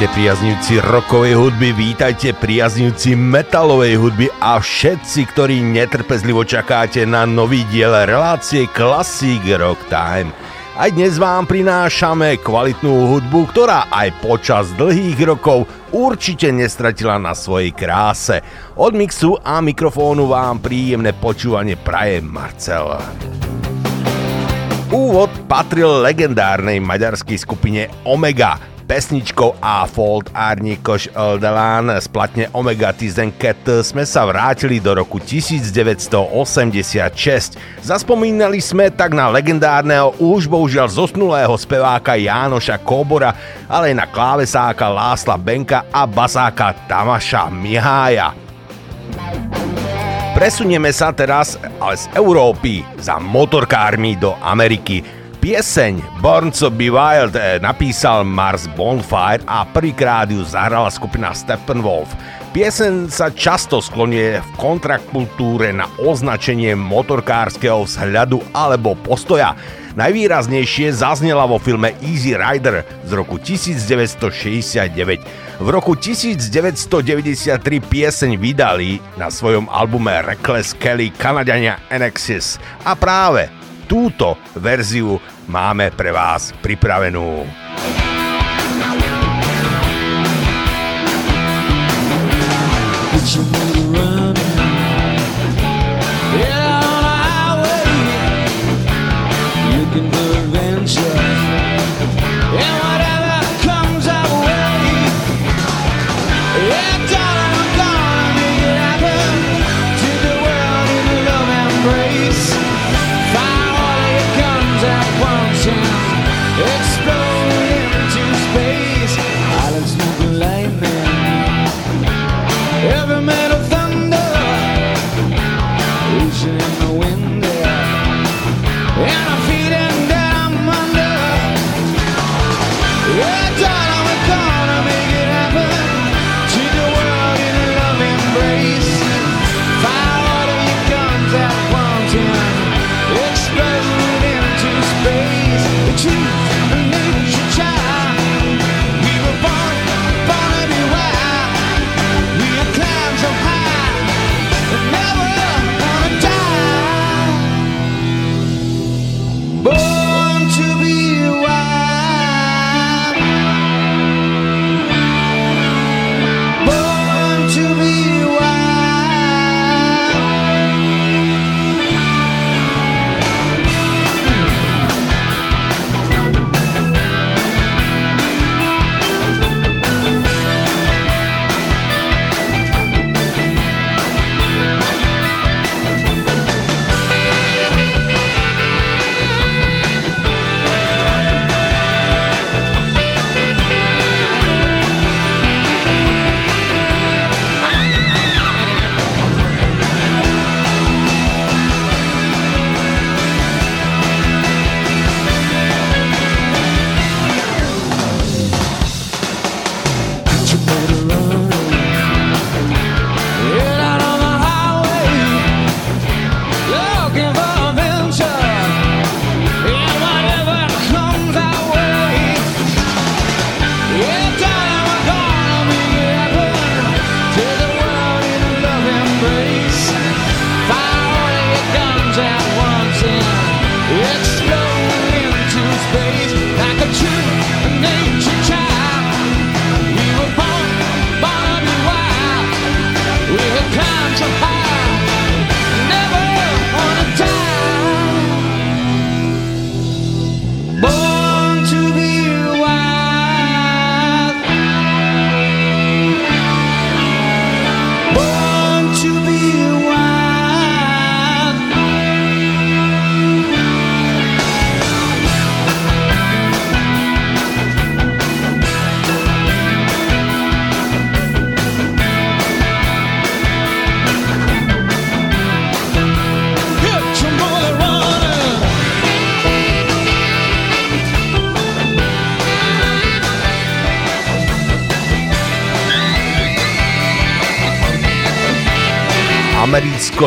Vítajte priaznivci rokovej hudby, vítajte priaznivci metalovej hudby a všetci, ktorí netrpezlivo čakáte na nový diel relácie Classic Rock Time. Aj dnes vám prinášame kvalitnú hudbu, ktorá aj počas dlhých rokov určite nestratila na svojej kráse. Od mixu a mikrofónu vám príjemné počúvanie praje Marcel. Úvod patril legendárnej maďarskej skupine Omega. Pesničkou A Fold Arnikoš Eldelan z platne Omega Tizen Cat sme sa vrátili do roku 1986. Zaspomínali sme tak na legendárneho, už bohužiaľ zosnulého speváka Jánoša Kobora, ale aj na klávesáka Lásla Benka a basáka Tamaša Mihája. Presunieme sa teraz ale z Európy za motorkármi do Ameriky. Pieseň Born to be Wild eh, napísal Mars Bonfire a prvýkrát ju zahrala skupina Steppenwolf. Pieseň sa často sklonie v kontrakultúre na označenie motorkárskeho vzhľadu alebo postoja. Najvýraznejšie zaznela vo filme Easy Rider z roku 1969. V roku 1993 pieseň vydali na svojom albume Reckless Kelly Kanadiania Annexis a práve túto verziu máme pre vás pripravenú.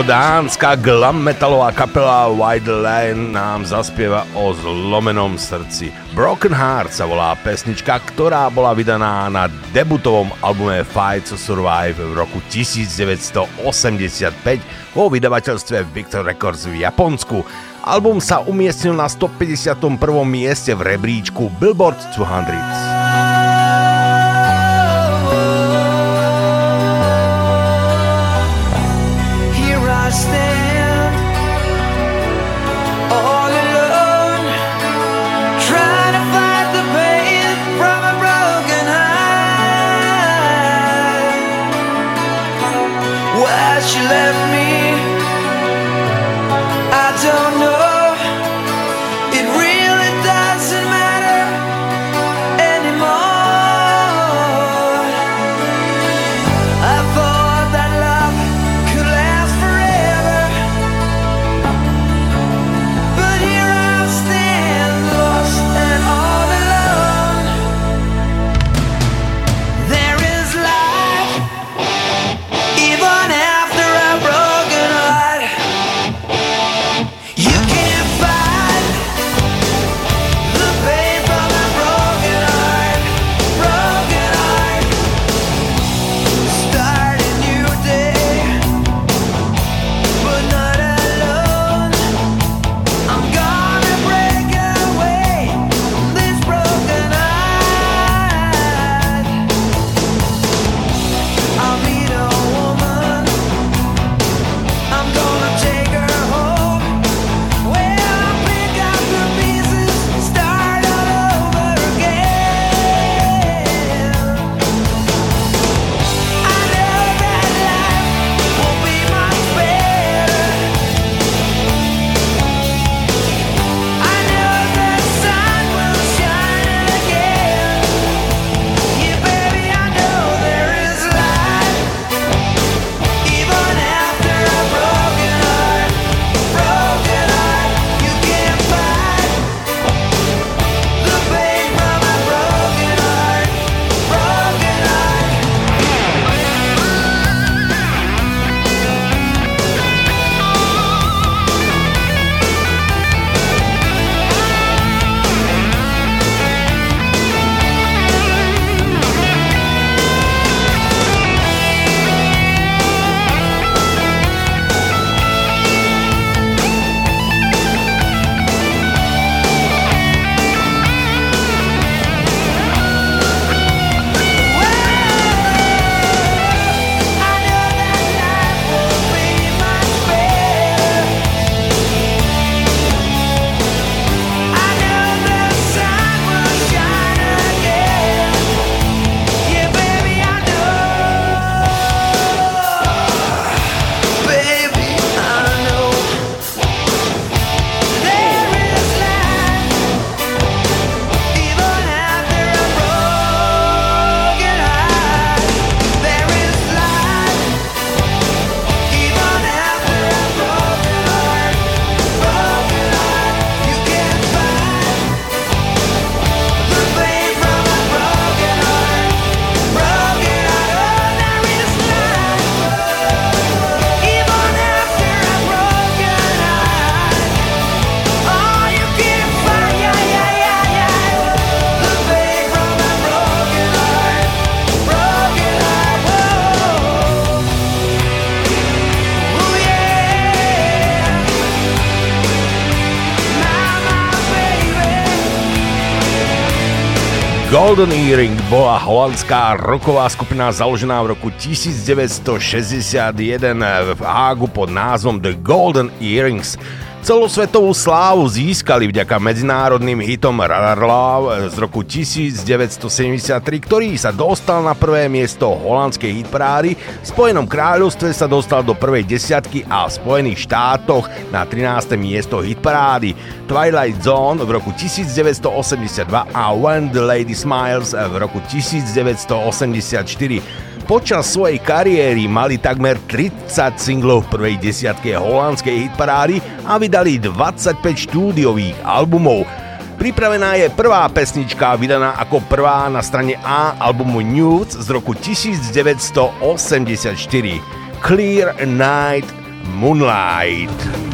Americko-dánska glam metalová kapela White Line nám zaspieva o zlomenom srdci. Broken Heart sa volá pesnička, ktorá bola vydaná na debutovom albume Fight to Survive v roku 1985 vo vydavateľstve Victor Records v Japonsku. Album sa umiestnil na 151. mieste v rebríčku Billboard 200. Golden Earring bola holandská roková skupina založená v roku 1961 v Hágu pod názvom The Golden Earrings. Celosvetovú slávu získali vďaka medzinárodným hitom Radar Love z roku 1973, ktorý sa dostal na prvé miesto holandskej hitparády, v Spojenom kráľovstve sa dostal do prvej desiatky a v Spojených štátoch na 13. miesto hitparády. Twilight Zone v roku 1982 a When the Lady Smiles v roku 1984. Počas svojej kariéry mali takmer 30 singlov v prvej desiatke holandskej hitparády a vydali 25 štúdiových albumov. Pripravená je prvá pesnička vydaná ako prvá na strane A albumu Nudes z roku 1984 Clear Night Moonlight.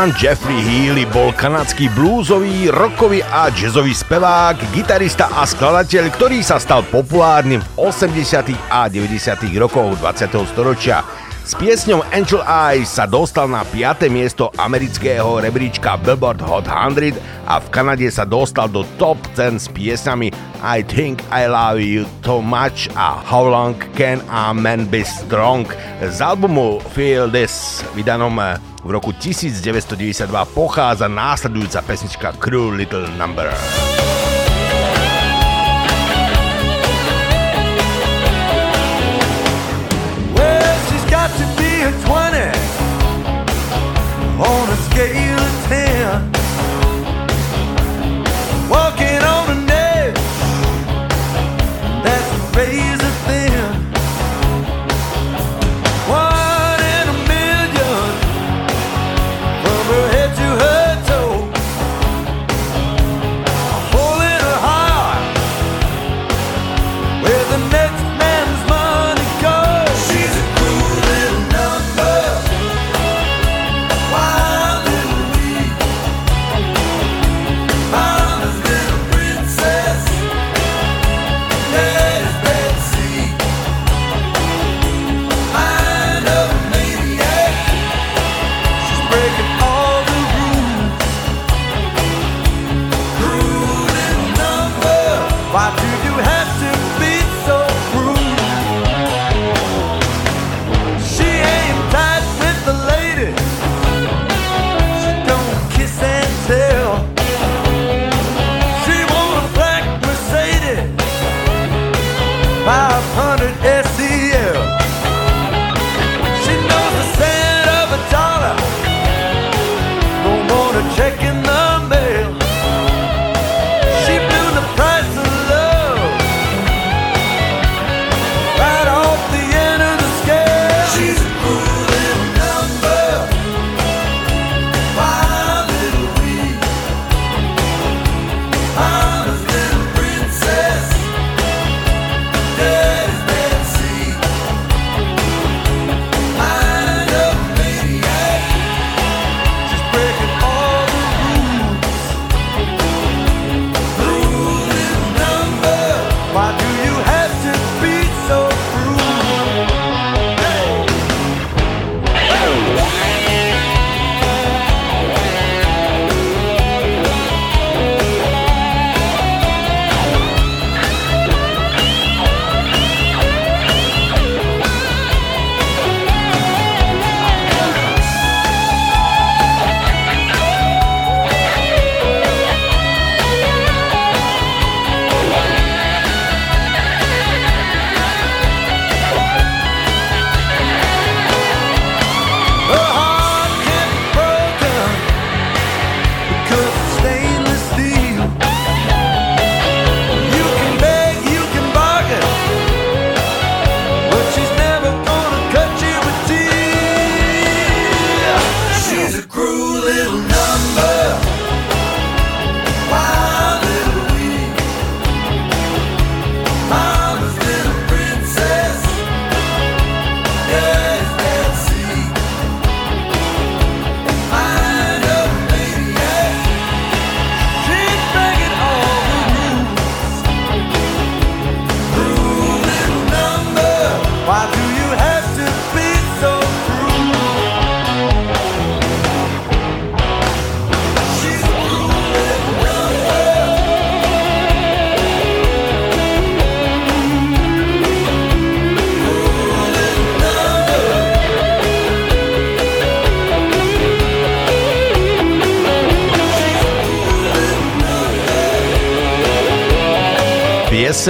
Norman Jeffrey Healy bol kanadský bluesový, rockový a jazzový spevák, gitarista a skladateľ, ktorý sa stal populárnym v 80. a 90. rokov 20. storočia. S piesňou Angel Eyes sa dostal na 5. miesto amerického rebríčka Billboard Hot 100 a v Kanade sa dostal do top 10 s piesňami I Think I Love You Too Much a How Long Can a Man Be Strong z albumu Feel This, vydanom v roku 1992 pochádza následujúca pesnička Cruel Little Number.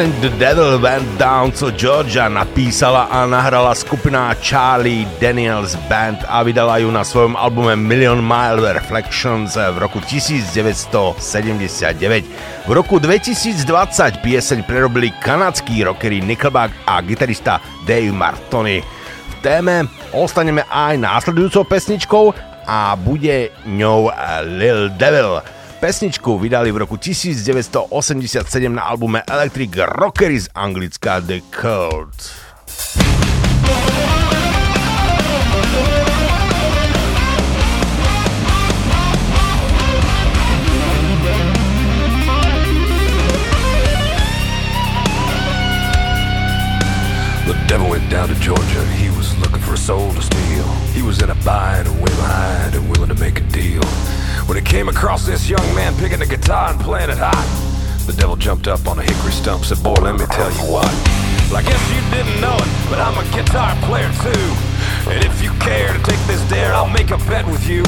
Pieseň The Devil Went Down to Georgia napísala a nahrala skupina Charlie Daniels Band a vydala ju na svojom albume Million Mile Reflections v roku 1979. V roku 2020 pieseň prerobili kanadskí rockery Nickelback a gitarista Dave Martoni. V téme ostaneme aj následujúcou pesničkou a bude ňou Lil Devil. Pesničku vydali v roku 1987 na albume Electric Rockery z Anglická The Cult. The devil went down to Georgia. He was looking for a soul to steal. He was in a bind, way behind, and willing to make a deal. When he came across this young man picking a guitar and playing it hot, the devil jumped up on a hickory stump, said, "Boy, let me tell you what." Well, I guess you didn't know it, but I'm a guitar player too. And if you care to take this dare, I'll make a bet with you.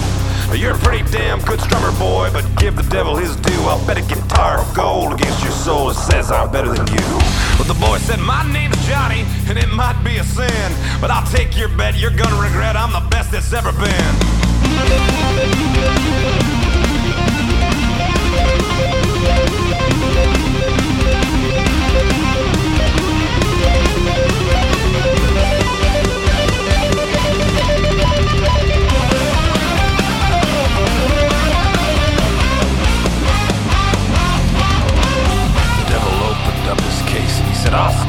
You're a pretty damn good strummer, boy, but give the devil his due. I'll bet a guitar of gold against your soul that says I'm better than you. But the boy said, My name's Johnny, and it might be a sin, but I'll take your bet. You're gonna regret I'm the best that's ever been.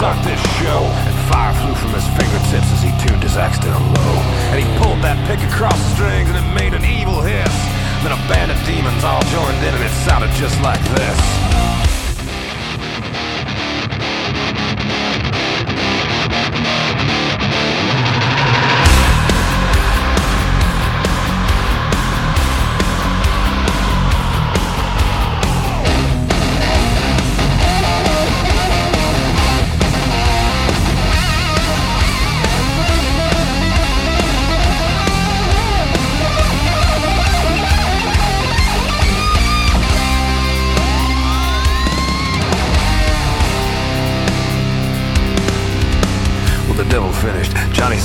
Start this show. And fire flew from his fingertips as he tuned his axe down low. And he pulled that pick across the strings and it made an evil hiss. Then a band of demons all joined in and it sounded just like this.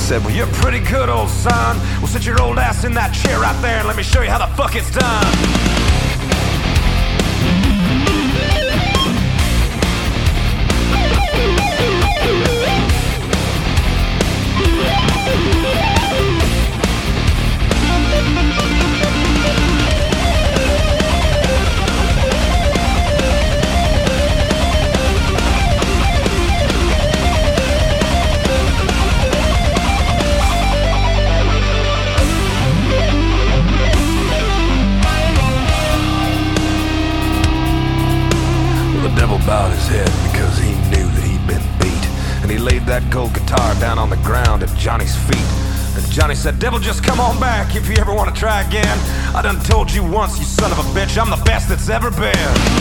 Said, Well, you're pretty good, old son. Well, sit your old ass in that chair right there and let me show you how the fuck it's done. Johnny's feet. And Johnny said, Devil, just come on back if you ever want to try again. I done told you once, you son of a bitch, I'm the best that's ever been.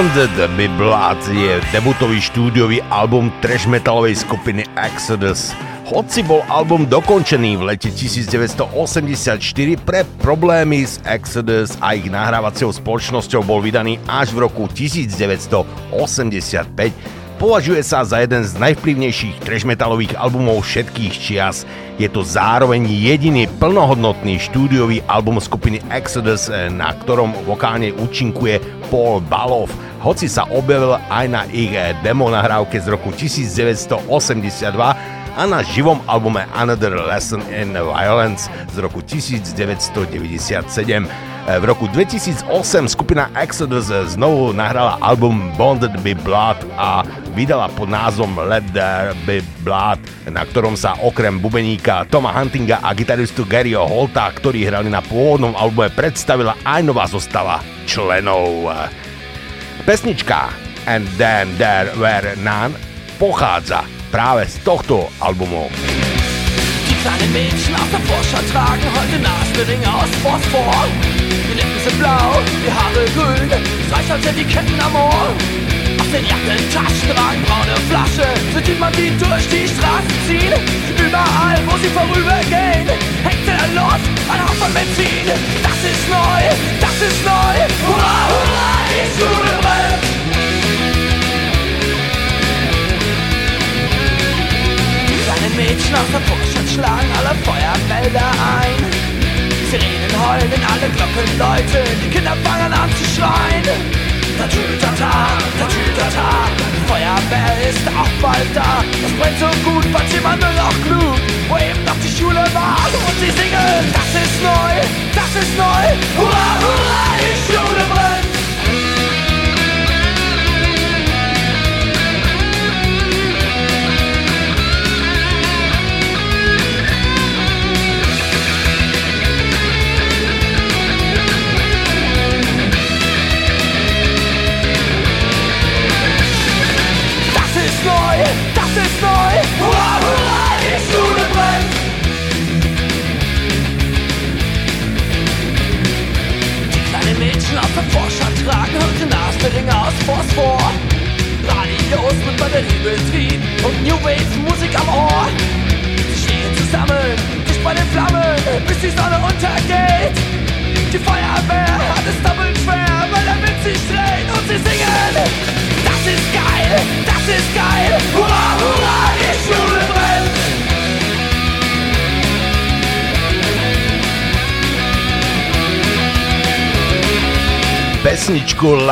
By Blood je debutový štúdiový album trash metalovej skupiny Exodus. Hoci bol album dokončený v lete 1984, pre problémy s Exodus a ich nahrávacou spoločnosťou bol vydaný až v roku 1985 považuje sa za jeden z najvplyvnejších trash metalových albumov všetkých čias. Je to zároveň jediný plnohodnotný štúdiový album skupiny Exodus, na ktorom vokálne účinkuje Paul Balov, hoci sa objavil aj na ich demo nahrávke z roku 1982 a na živom albume Another Lesson in Violence z roku 1997. V roku 2008 skupina Exodus znovu nahrala album Bonded by Blood a vydala pod názvom Let There Be Blood, na ktorom sa okrem bubeníka Toma Huntinga a gitaristu Garyho Holta, ktorí hrali na pôvodnom albume, predstavila aj nová zostava členov. Pesnička And Then There Were None pochádza práve z tohto albumu. kleine Mädchen aus der Vorstadt tragen heute Nasenringe aus Phosphor. Die Lippen sind blau, die Haare grün, reicht als die Ketten am Ohr. Aus den Jacken Taschen tragen braune Flasche, so sieht man die durch die Straßen ziehen. Überall, wo sie vorübergehen, Luft ein Hauch von Benzin. Das ist neu, das ist neu, hurra, hurra, die Schule brennt. kleinen Mädchen aus der Vorstadt schlagen alle Feuermelder ein. Sirenen heulen, alle Glocken läuten, die Kinder fangen an zu schreien. Tatütata, tatütata, Feuerwehr ist auch bald da. Das brennt so gut, falls jemand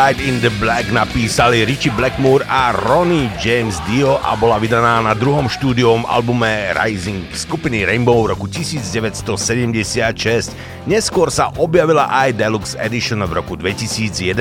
Light in the Black napísali Richie Blackmore a Ronnie James Dio a bola vydaná na druhom štúdiom albume Rising skupiny Rainbow roku 1976. Neskôr sa objavila aj Deluxe Edition v roku 2011.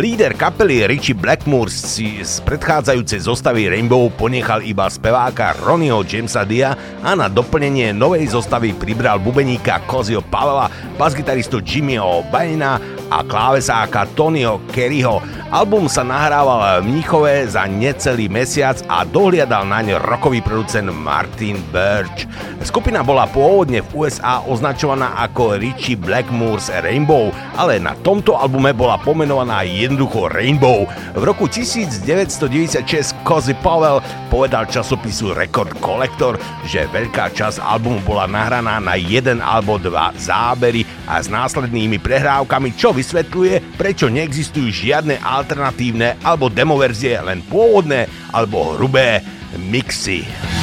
Líder kapely Richie Blackmore si z predchádzajúcej zostavy Rainbow ponechal iba speváka Ronnieho Jamesa Dia a na doplnenie novej zostavy pribral bubeníka Kozio Pavela, basgitaristu Jimmyho Baina a klávesáka Tonyho Kerryho. Album sa nahrával v Mníchove za necelý mesiac a dohliadal naň rokový producent Martin Birch. Skupina bola pôvodne v USA označovaná ako Richie Blackmore's Rainbow, ale na tomto albume bola pomenovaná jednoducho Rainbow. V roku 1996 Cozy Powell povedal časopisu Record Collector, že veľká časť albumu bola nahraná na jeden alebo dva zábery a s následnými prehrávkami, čo vysvetľuje, prečo neexistujú žiadne alternatívne alebo demoverzie, len pôvodné alebo hrubé mixy.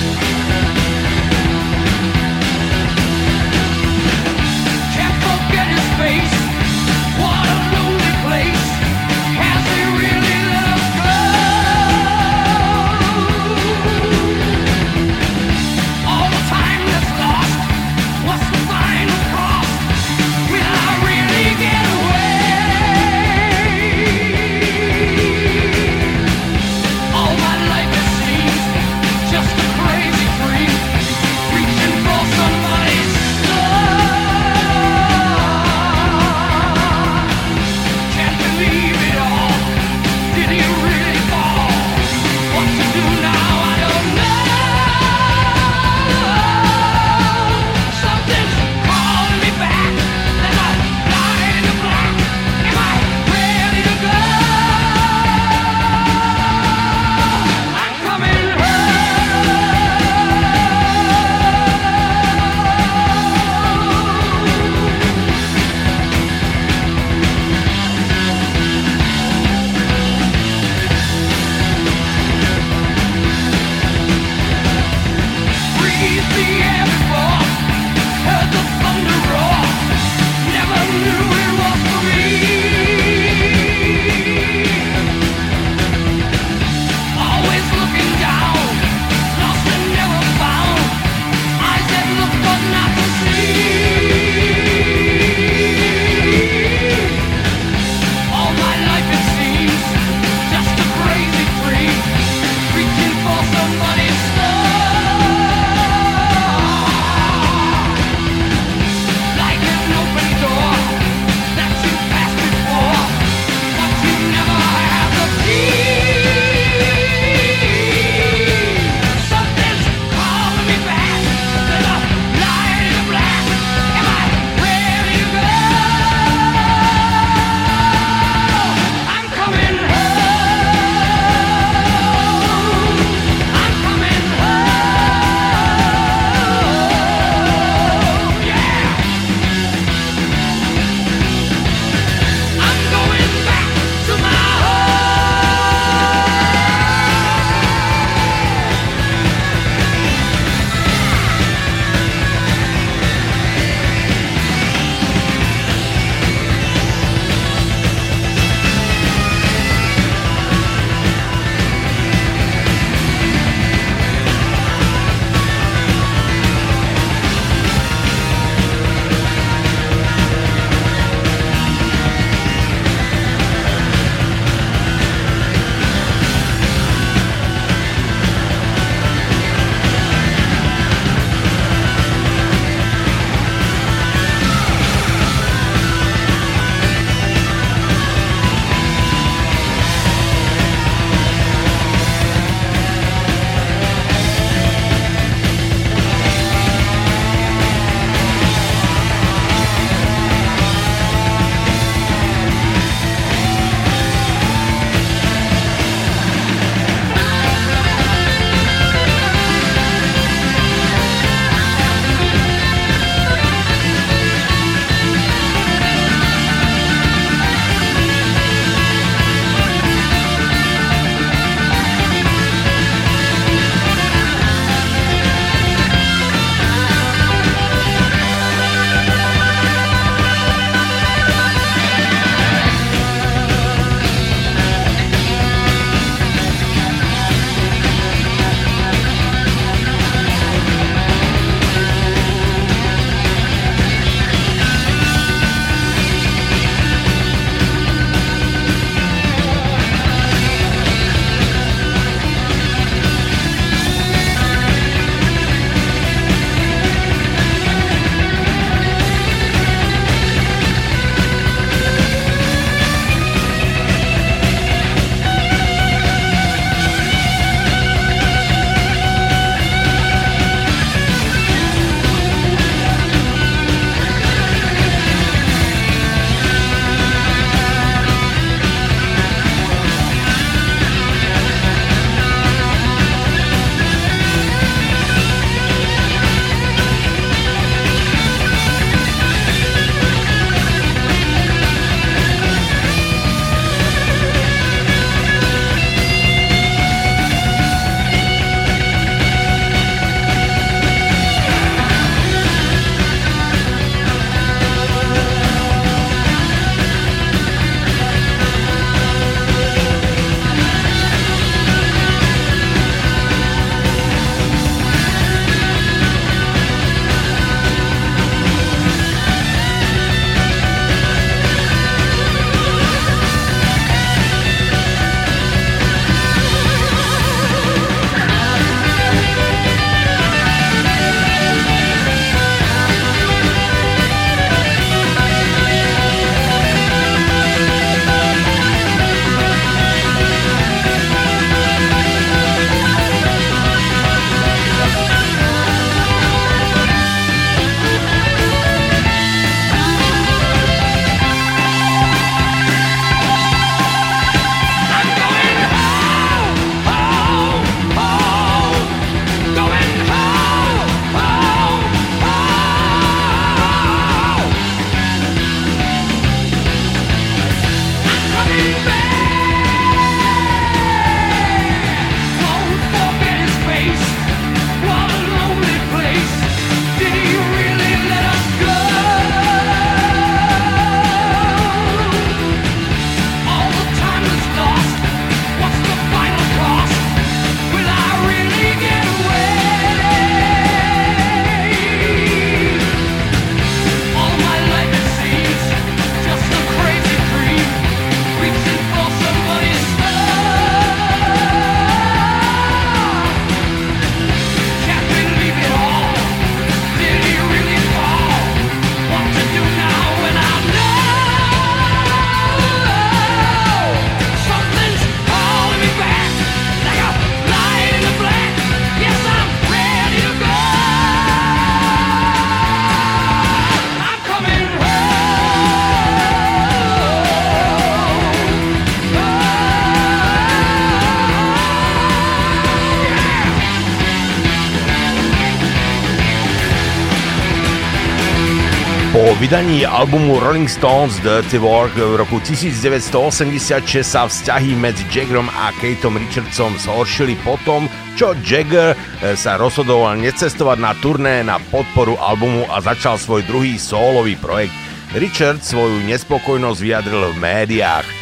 Vydaní albumu Rolling Stones Dirty Work v roku 1986 sa vzťahy medzi Jaggerom a Kateom Richardsom zhoršili potom, čo Jagger eh, sa rozhodoval necestovať na turné na podporu albumu a začal svoj druhý sólový projekt. Richard svoju nespokojnosť vyjadril v médiách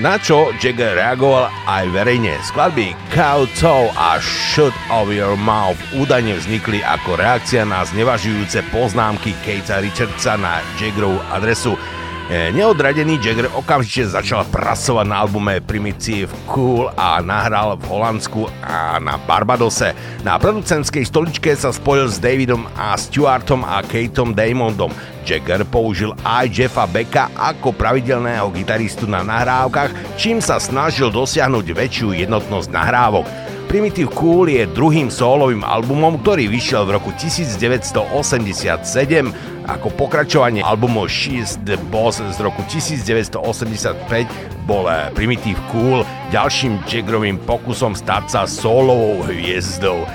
na čo Jagger reagoval aj verejne. Skladby Kowtow a Shut of Your Mouth údajne vznikli ako reakcia na znevažujúce poznámky Kate'a Richardsa na Jaggerovú adresu. E, neodradený Jagger okamžite začal pracovať na albume Primitive Cool a nahral v Holandsku a na Barbadose. Na producentskej stoličke sa spojil s Davidom a Stuartom a Kateom Damondom. Jagger použil aj Jeffa Becka ako pravidelného gitaristu na nahrávkach, čím sa snažil dosiahnuť väčšiu jednotnosť nahrávok. Primitive Cool je druhým solovým albumom, ktorý vyšiel v roku 1987 ako pokračovanie albumu She's the Boss z roku 1985 bol Primitive Cool ďalším Jaggerovým pokusom stať sa solovou hviezdou.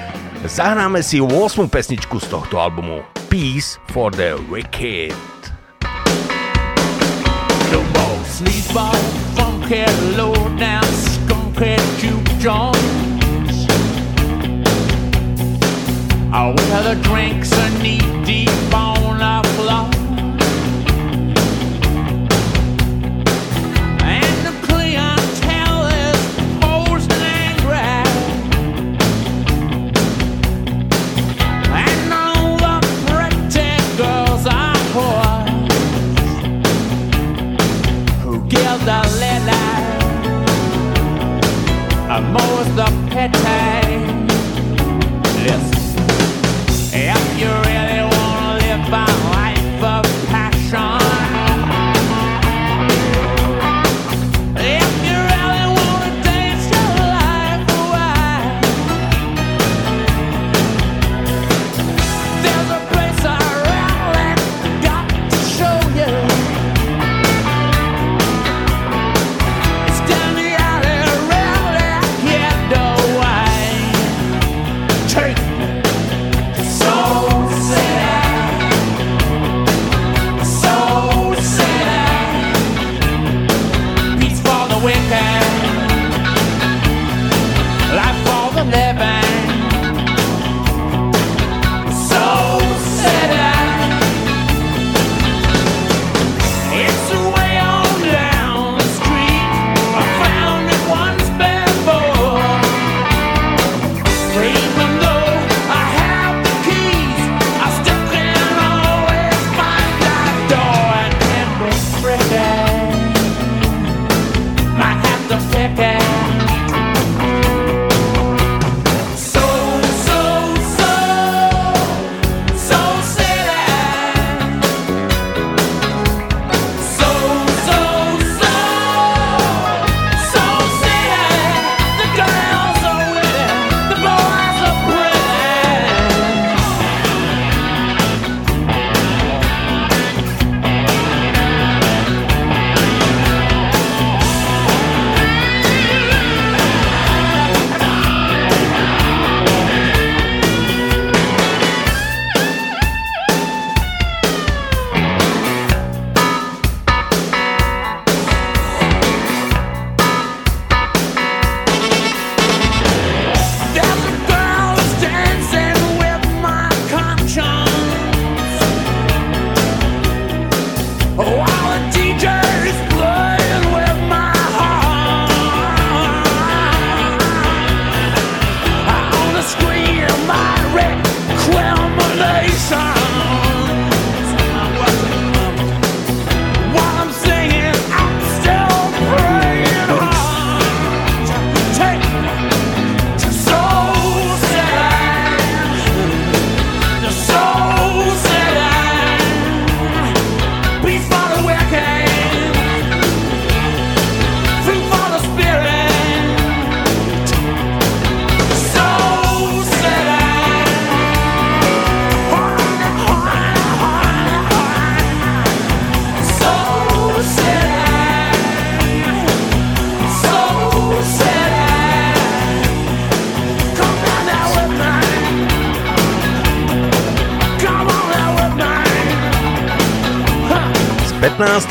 Zahráme si 8. pesničku z tohto albumu Peace for the Wicked. Sleazeball, funky, low down, skunky, juke joint. Oh, well, the drinks are knee deep on the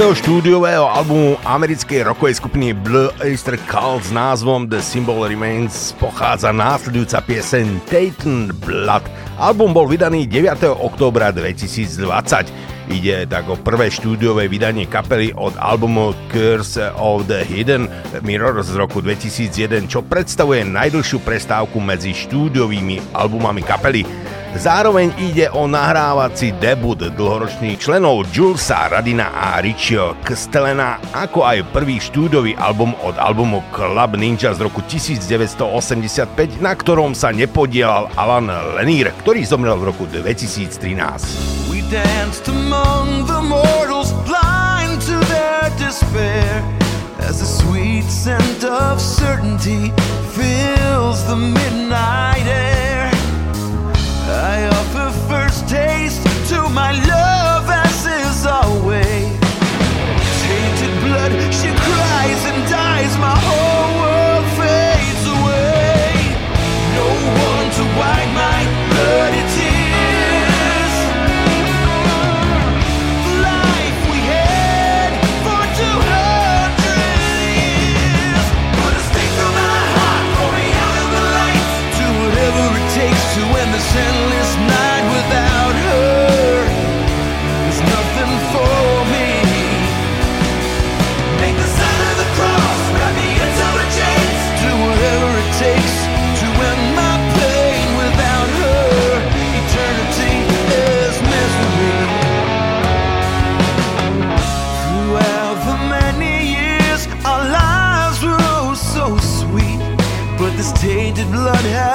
15. štúdiového albumu americkej rockovej skupiny Blue Easter Cult s názvom The Symbol Remains pochádza následujúca pieseň Titan Blood. Album bol vydaný 9. októbra 2020. Ide tak o prvé štúdiové vydanie kapely od albumu Curse of the Hidden Mirror z roku 2001, čo predstavuje najdlhšiu prestávku medzi štúdiovými albumami kapely. Zároveň ide o nahrávací debut dlhoročných členov Julesa, Radina a Richio Kstelena, ako aj prvý štúdový album od albumu Club Ninja z roku 1985, na ktorom sa nepodielal Alan Lanier, ktorý zomrel v roku 2013. We danced among the mortals blind to their despair as the sweet scent of certainty fills the midnight air. I offer first taste to my love had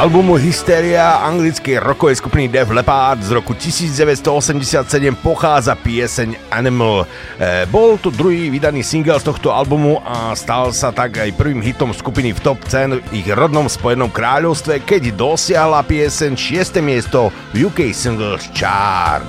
albumu Hysteria anglickej rockovej skupiny Def Leppard z roku 1987 pochádza pieseň Animal. E, bol to druhý vydaný single z tohto albumu a stal sa tak aj prvým hitom skupiny v top 10 v ich rodnom Spojenom kráľovstve, keď dosiahla pieseň 6. miesto v UK Singles Chart.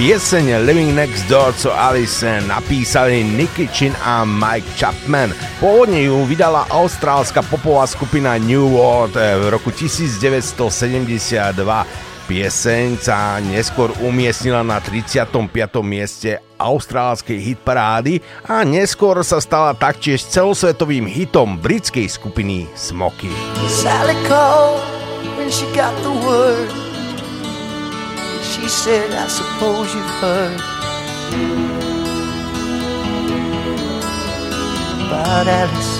Pieseň Living Next Door co Alice napísali Nicky Chin a Mike Chapman. Pôvodne ju vydala austrálska popová skupina New World v roku 1972. Pieseň sa neskôr umiestnila na 35. mieste austrálskej hitparády a neskôr sa stala taktiež celosvetovým hitom britskej skupiny Smoky. Sally when she got the word She said, I suppose you've heard about Alice.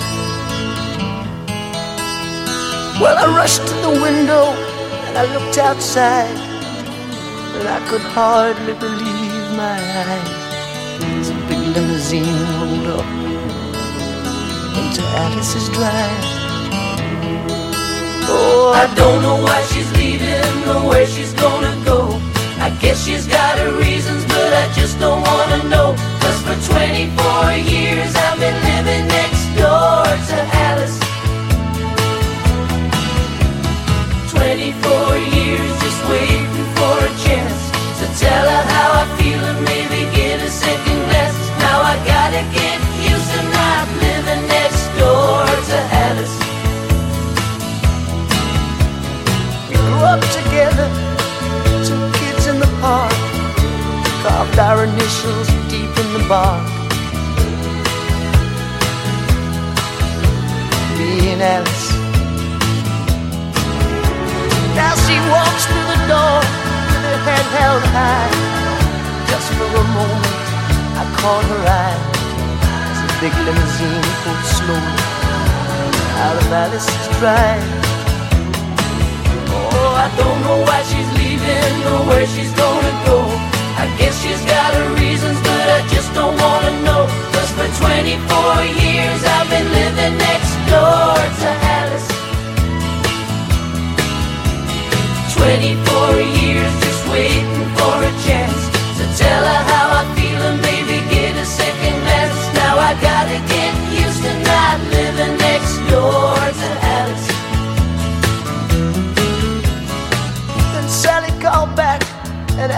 Well, I rushed to the window and I looked outside, but I could hardly believe my eyes a big limousine rolled up into Alice's drive. Oh, I don't know why she's leaving or where she's gonna go. Guess she's got her reasons, but I just don't wanna know. Cause for 24 years I've been living next door to Alice. 24 years just waiting for a chance to tell her how I feel and our initials deep in the bark. Me and Alice. Now she walks through the door With her head held high. Just for a moment I caught her eye. As a big limousine pulled slowly Out of Alice's drive. Oh, I don't know why she's leaving or where she's gonna go. I guess she's got her reasons, but I just don't wanna know. Cause for 24 years I've been living next door to Alice. 24 years just waiting for a chance to tell her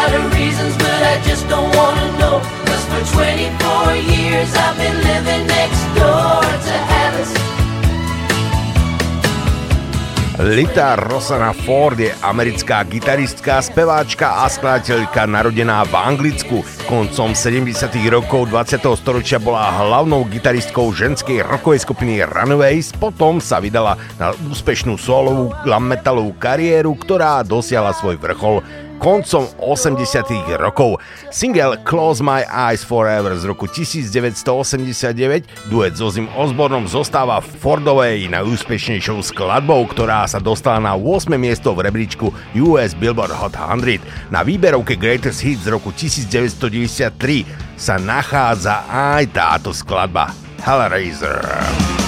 Got her reasons, but I just don't wanna know. Cause for 24 years I've been living next door to Alice. Lita Rosanna Ford je americká gitaristka, speváčka a skladateľka narodená v Anglicku. Koncom 70. rokov 20. storočia bola hlavnou gitaristkou ženskej rockovej skupiny Runaways, potom sa vydala na úspešnú solovú glam metalovú kariéru, ktorá dosiahla svoj vrchol koncom 80 rokov. Single Close My Eyes Forever z roku 1989 duet so Zim Osbornom zostáva Fordovej najúspešnejšou skladbou, ktorá sa dostala na 8. miesto v rebríčku US Billboard Hot 100. Na výberovke Greatest Hits z roku 1993 sa nachádza aj táto skladba Hellraiser. Trailblazer,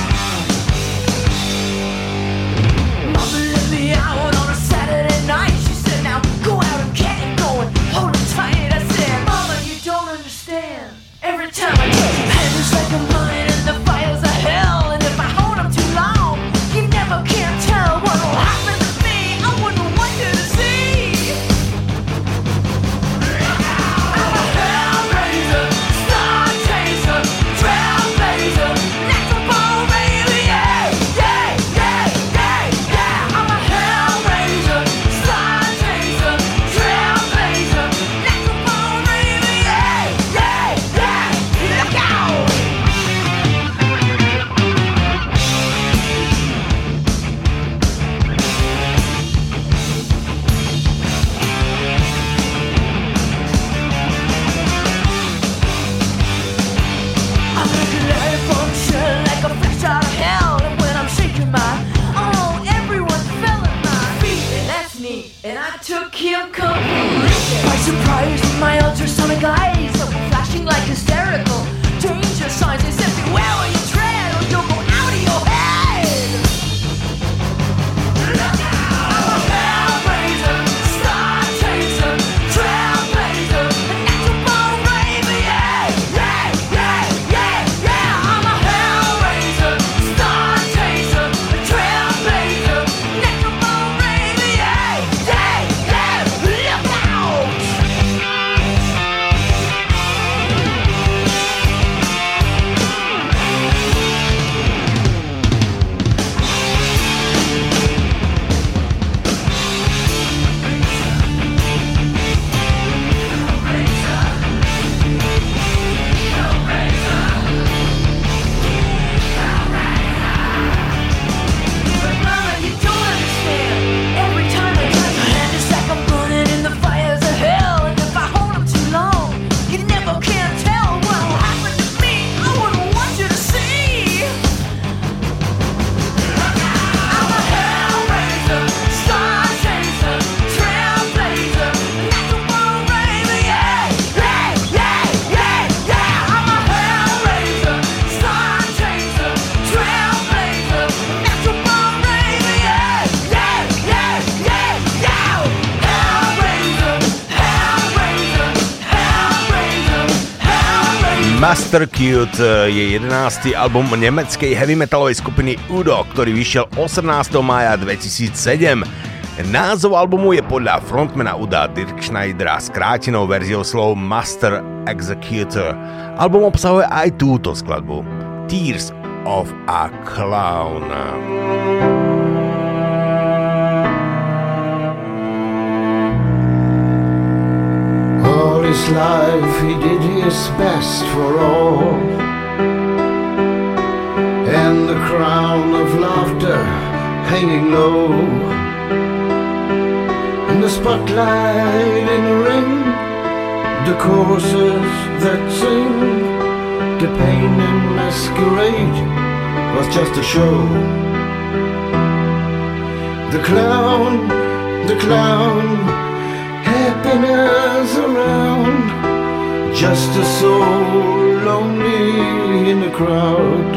Master Cute eh, je 11. album nemeckej heavy metalovej skupiny Udo, ktorý vyšiel 18. mája 2007. Názov albumu je podľa frontmana Uda Dirk Schneidera skrátenou verziou slov Master Executor. Album obsahuje aj túto skladbu Tears of a Clown. His life he did his best for all. And the crown of laughter hanging low. In the spotlight in the ring, the choruses that sing, the pain and masquerade was just a show. The clown, the clown, happiness around. Just a soul lonely in the crowd.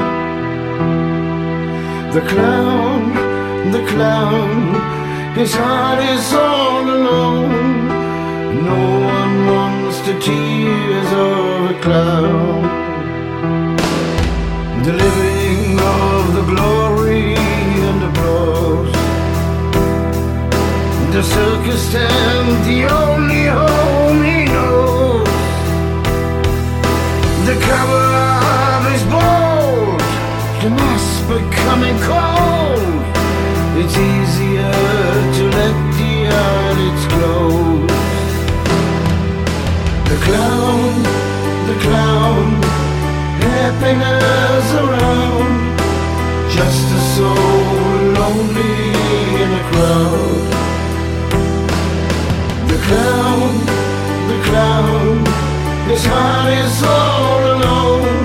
The clown, the clown, his heart is all alone. No one wants the tears of a clown. The living of the glory The circus tent, the only home he knows. The cover of his boat, the mask becoming cold. It's easier to let the eyelids close. The clown, the clown, happiness around. Just a soul lonely in a crowd. His heart is all alone.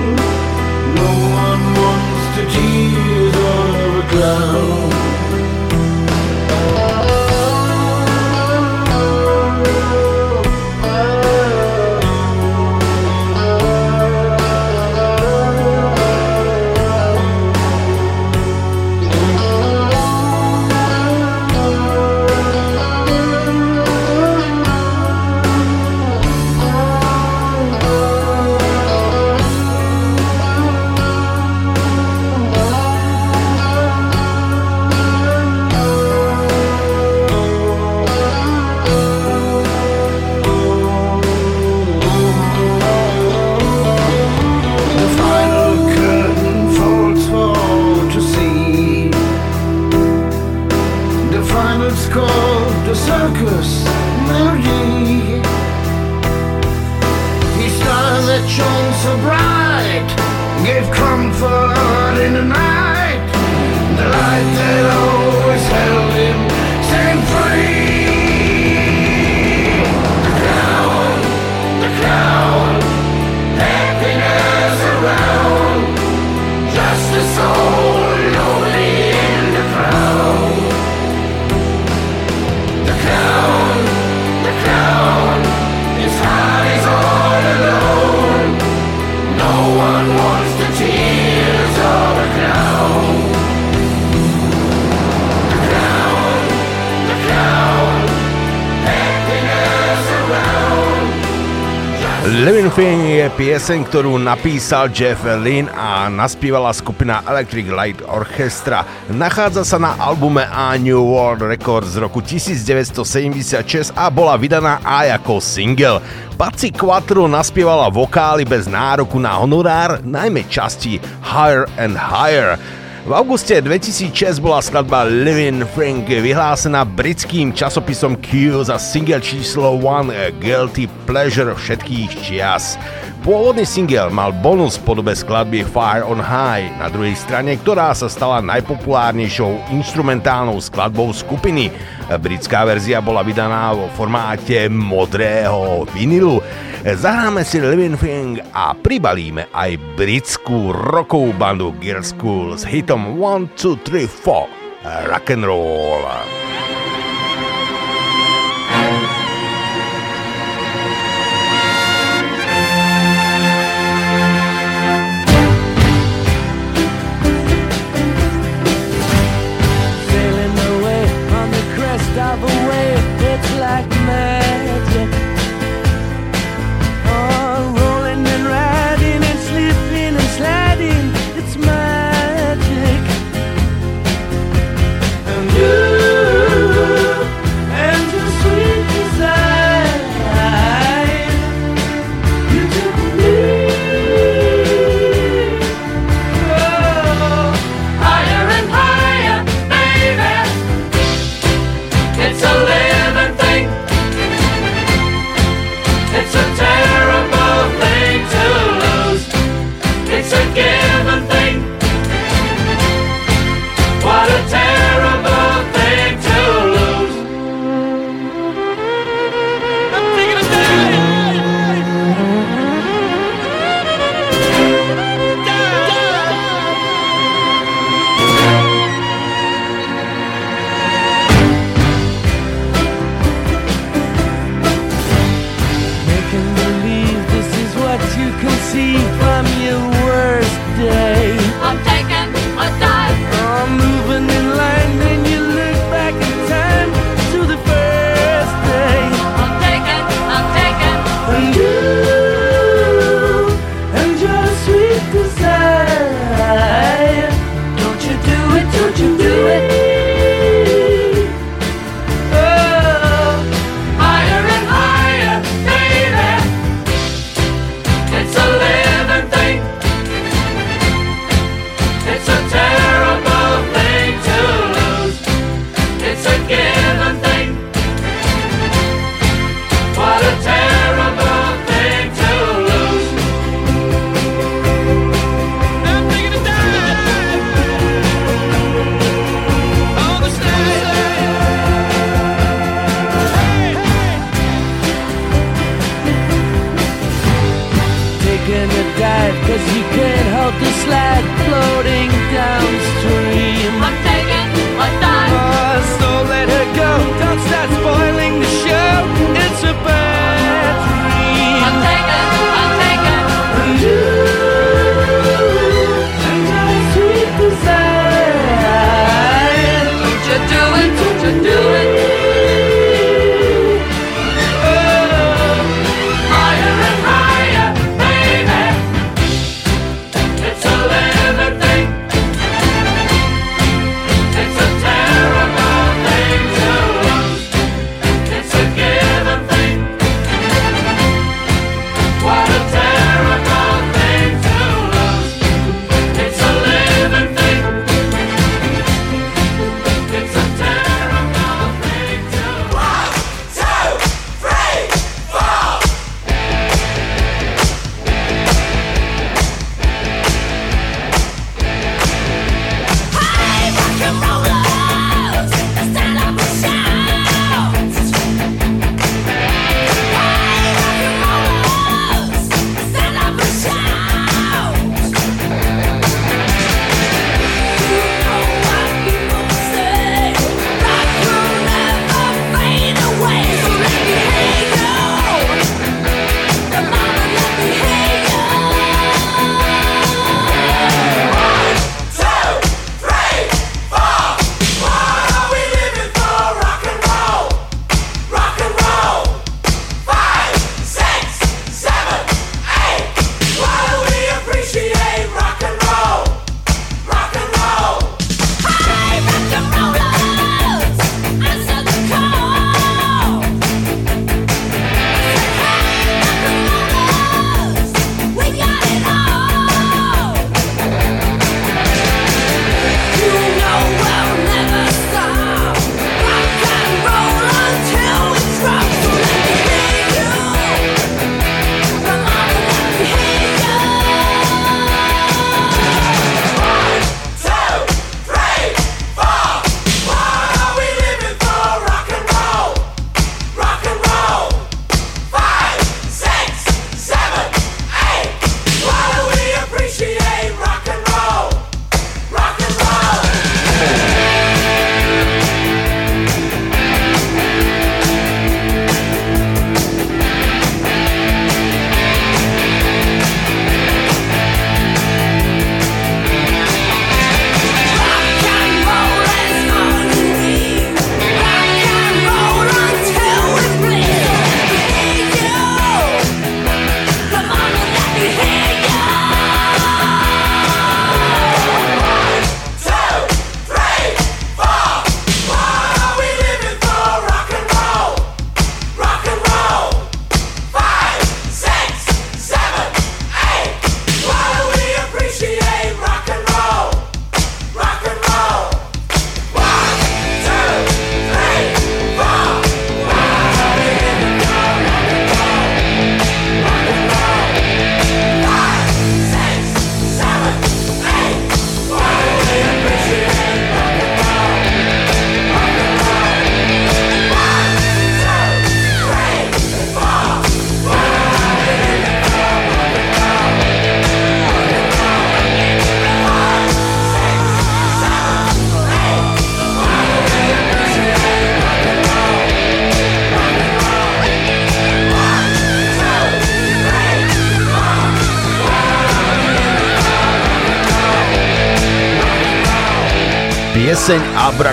Living Thing je pieseň, ktorú napísal Jeff Lynn a naspievala skupina Electric Light Orchestra. Nachádza sa na albume A New World Records z roku 1976 a bola vydaná aj ako single. Patsy Quattro naspievala vokály bez nároku na honorár, najmä časti Higher and Higher. V auguste 2006 bola skladba Living Frank vyhlásená britským časopisom Q za single číslo 1 Guilty Pleasure všetkých čias. Pôvodný single mal bonus v podobe skladby Fire on High na druhej strane, ktorá sa stala najpopulárnejšou instrumentálnou skladbou skupiny. Britská verzia bola vydaná vo formáte modrého vinilu. Zahráme si Living Thing a pribalíme aj britskú rokovú bandu Gear School s hitom 1, 2, 3, 4 Rock and Roll.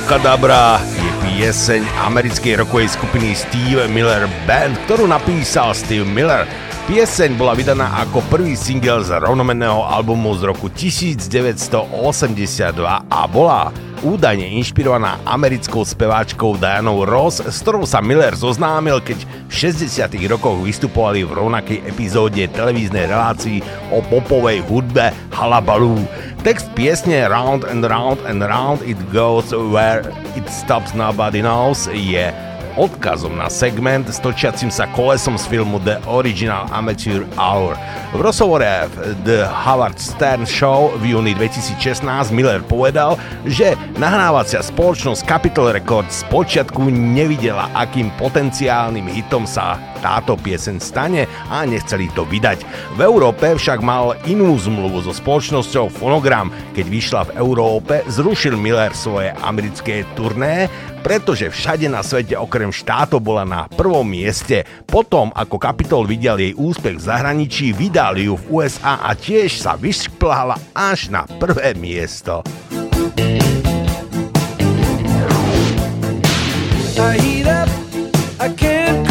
Abracadabra je pieseň americkej rokovej skupiny Steve Miller Band, ktorú napísal Steve Miller. Pieseň bola vydaná ako prvý single z rovnomenného albumu z roku 1982 a bola údajne inšpirovaná americkou speváčkou Dianou Ross, s ktorou sa Miller zoznámil, keď v 60. rokoch vystupovali v rovnakej epizóde televíznej relácii o popovej hudbe Halabaloo. Text piesne Round and Round and Round It Goes Where It Stops Nobody Knows je odkazom na segment s točiacim sa kolesom z filmu The Original Amateur Hour. V rozhovore v The Howard Stern Show v júni 2016 Miller povedal, že nahrávacia spoločnosť Capitol Records počiatku nevidela, akým potenciálnym hitom sa táto pieseň stane a nechceli to vydať. V Európe však mal inú zmluvu so spoločnosťou Phonogram. Keď vyšla v Európe, zrušil Miller svoje americké turné, pretože všade na svete okrem štátov bola na prvom mieste. Potom, ako Capitol videl jej úspech v zahraničí, vydal ju v USA a tiež sa vyšplhala až na prvé miesto. I up, I can't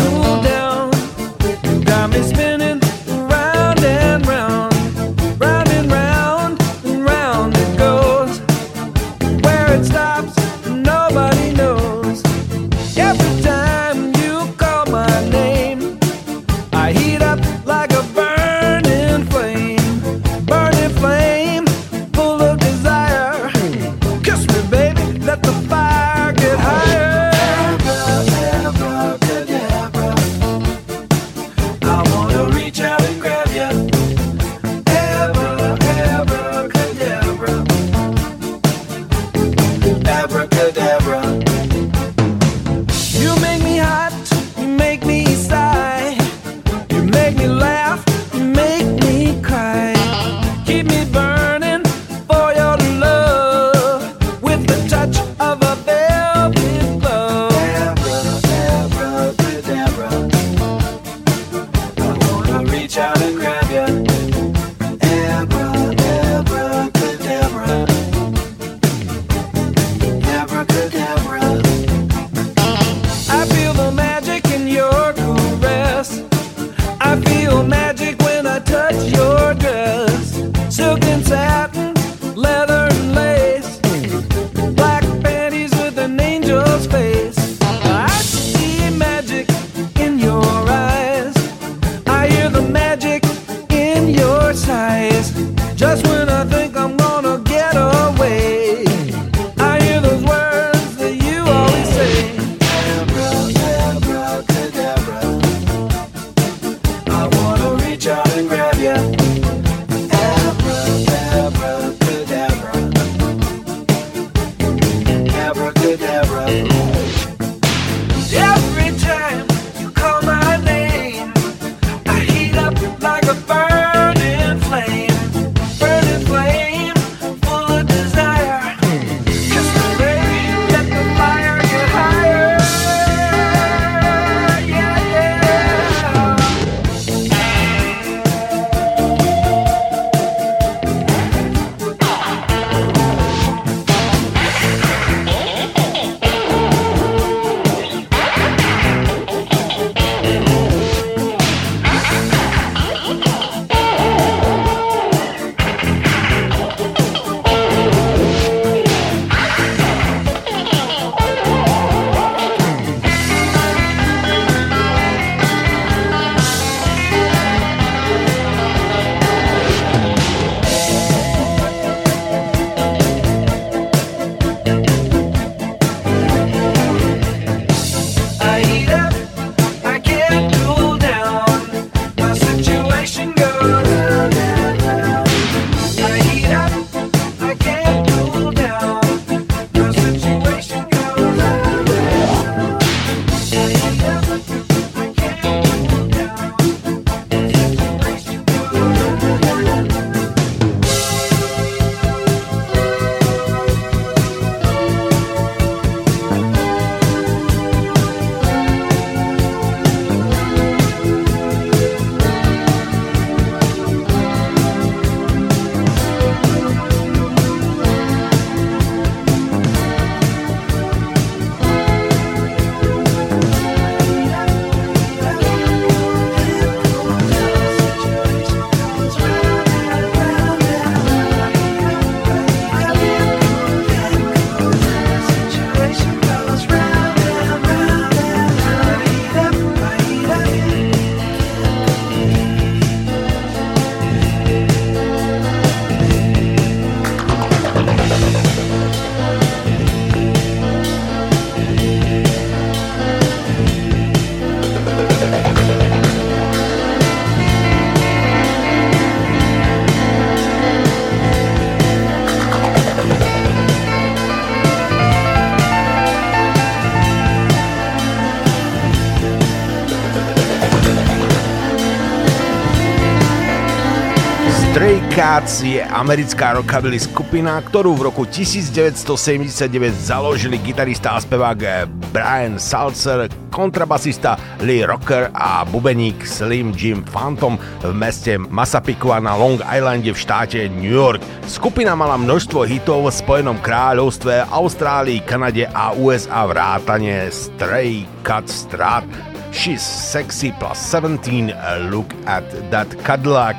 Cats je americká rockabilly skupina, ktorú v roku 1979 založili gitarista a spevák Brian Salzer, kontrabasista Lee Rocker a bubeník Slim Jim Phantom v meste Massapequa na Long Islande v štáte New York. Skupina mala množstvo hitov v Spojenom kráľovstve, Austrálii, Kanade a USA vrátane Stray Cats Strat, She's Sexy plus 17, Look at That Cadillac,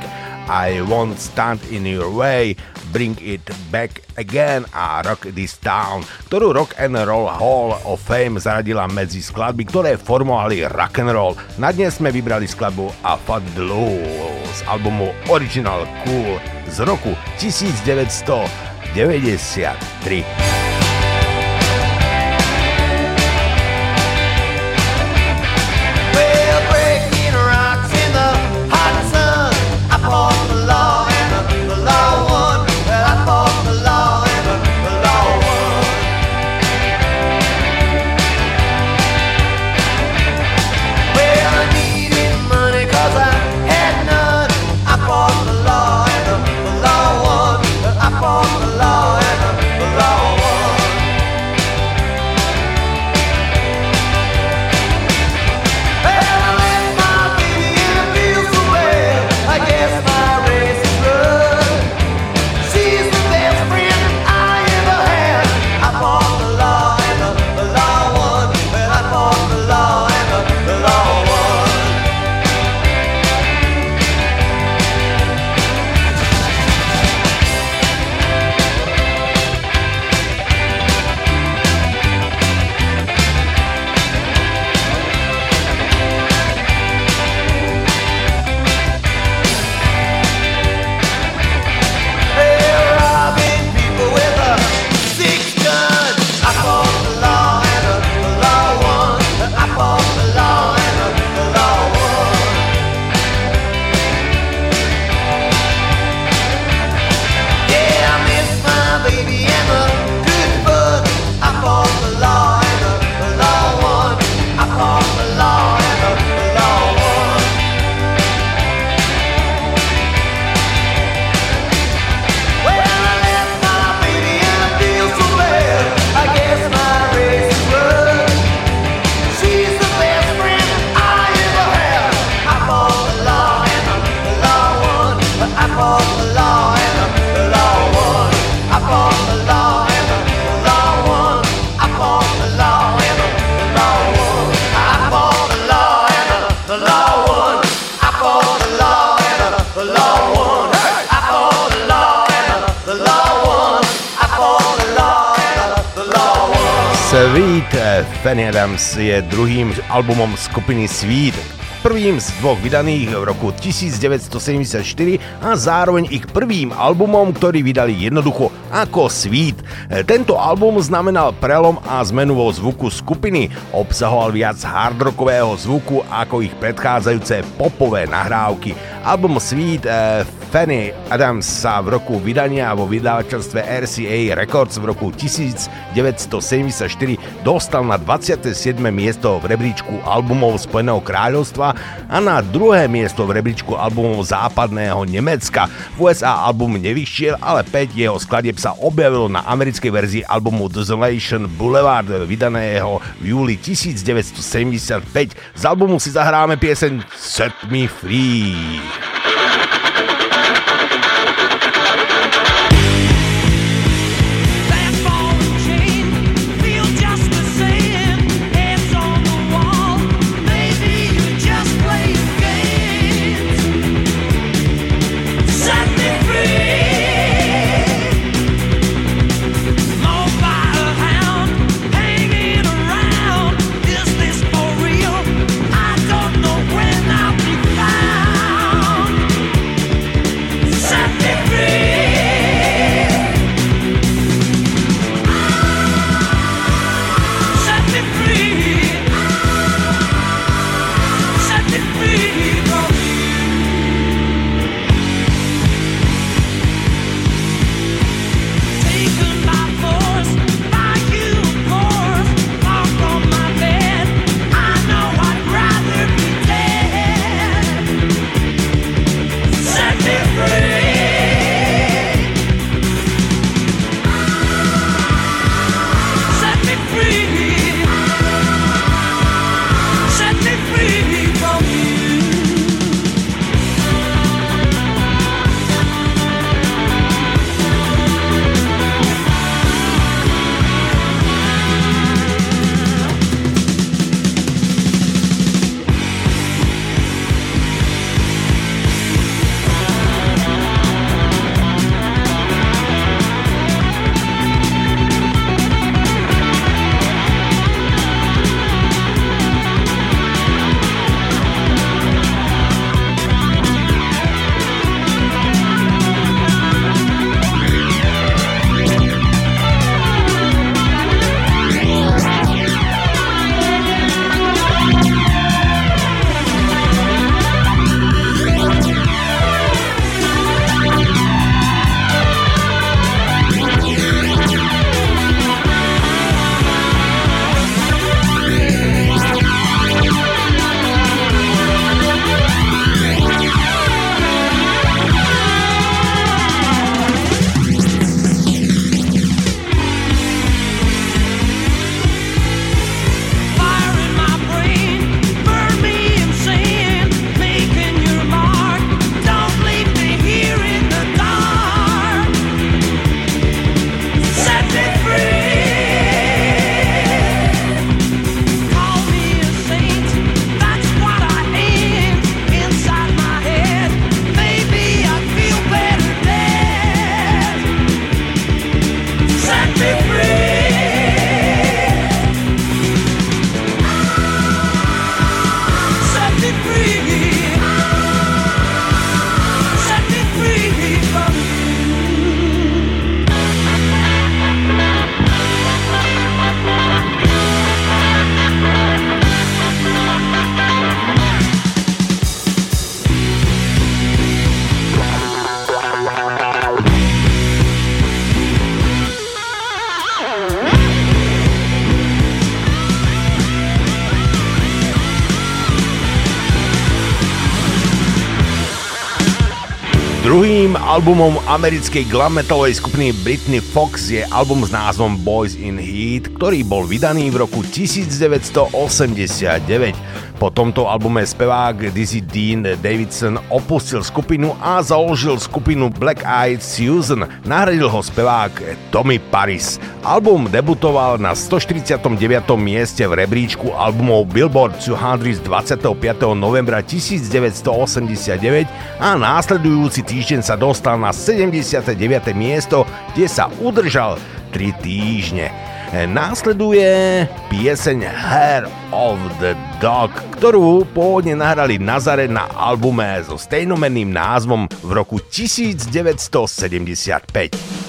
I Won't Stand in Your Way, Bring It Back Again a Rock This Town, ktorú Rock and Roll Hall of Fame zaradila medzi skladby, ktoré formovali rock and roll. Na dnes sme vybrali skladbu A Fat Blue z albumu Original Cool z roku 1993. Fanny Adams je druhým albumom skupiny Sweet, prvým z dvoch vydaných v roku 1974 a zároveň ich prvým albumom, ktorý vydali jednoducho ako Sweet. Tento album znamenal prelom a zmenu vo zvuku skupiny, obsahoval viac hardrockového zvuku ako ich predchádzajúce popové nahrávky. Album Sweet eh, Fanny Adams sa v roku vydania vo vydávateľstve RCA Records v roku 1974 dostal na 27. miesto v rebríčku albumov Spojeného kráľovstva a na druhé miesto v rebríčku albumov západného Nemecka. V USA album nevyšiel, ale 5 jeho skladieb sa objavilo na americkej verzii albumu Desolation Boulevard vydaného v júli 1975. Z albumu si zahráme pieseň Set Me Free. Albumom americkej glam metalovej skupiny Britney Fox je album s názvom Boys in Heat, ktorý bol vydaný v roku 1989. Po tomto albume spevák Dizzy Dean Davidson opustil skupinu a založil skupinu Black Eyed Susan. Nahradil ho spevák Tommy Paris. Album debutoval na 149. mieste v rebríčku albumov Billboard 200 z 25. novembra 1989 a následujúci týždeň sa dostal na 79. miesto, kde sa udržal 3 týždne. Následuje pieseň Hair of the Dog, ktorú pôvodne nahrali Nazare na albume so stejnomenným názvom v roku 1975.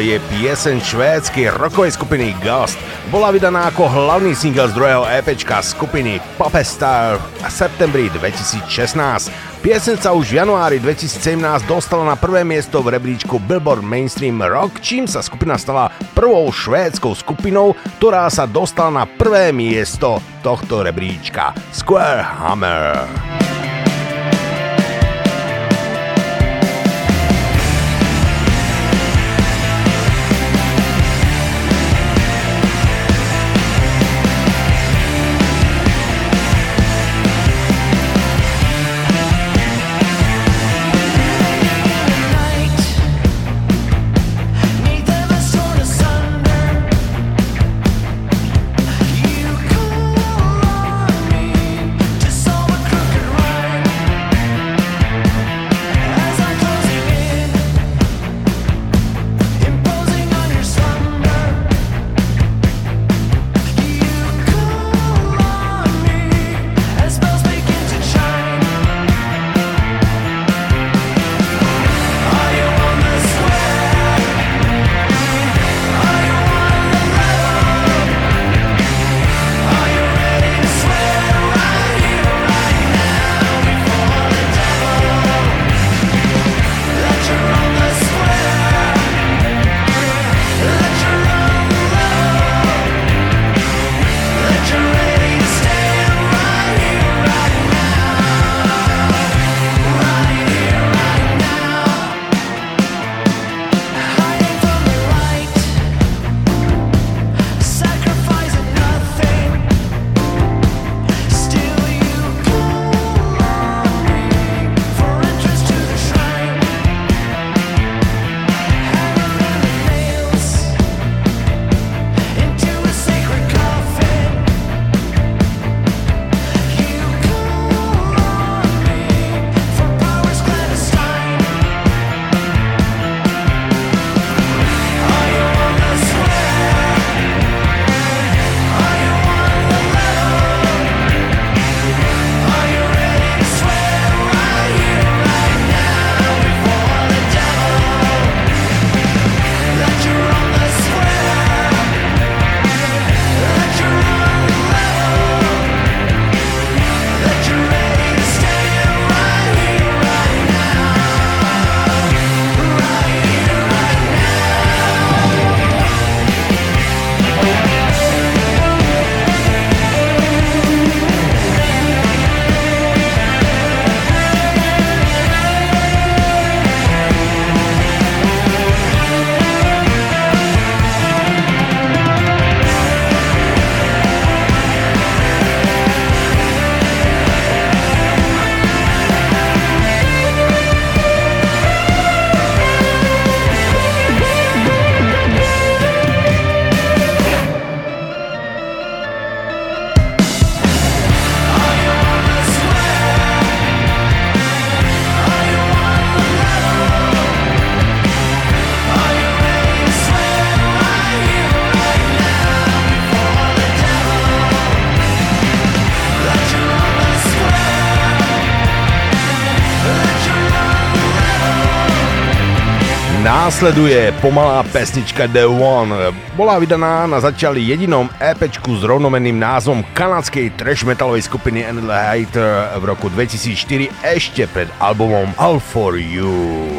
je pieseň švédskej rokovej skupiny Ghost. Bola vydaná ako hlavný single z druhého EPčka skupiny Popestar v septembri 2016. Pieseň sa už v januári 2017 dostala na prvé miesto v rebríčku Billboard Mainstream Rock, čím sa skupina stala prvou švédskou skupinou, ktorá sa dostala na prvé miesto tohto rebríčka Square Hammer. Následuje pomalá pesnička The One. Bola vydaná na začali jedinom EPčku s rovnomenným názvom kanadskej trash metalovej skupiny Annihilator v roku 2004 ešte pred albumom All For You.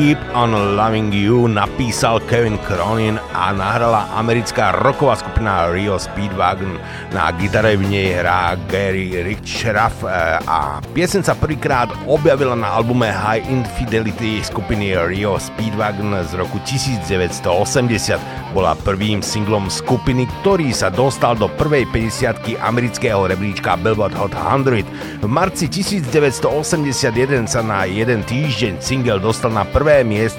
Keep on Loving You napísal Kevin Cronin a nahrala americká rocková skupina Rio Speedwagon. Na gitare v nej hrá Gary Richraff eh, a piesen sa prvýkrát objavila na albume High Infidelity skupiny Rio Speedwagon z roku 1980. Bola prvým singlom skupiny, ktorý sa dostal do prvej 50 amerického rebríčka Billboard Hot 100. V marci 1981 sa na jeden týždeň single dostal na prvé miesto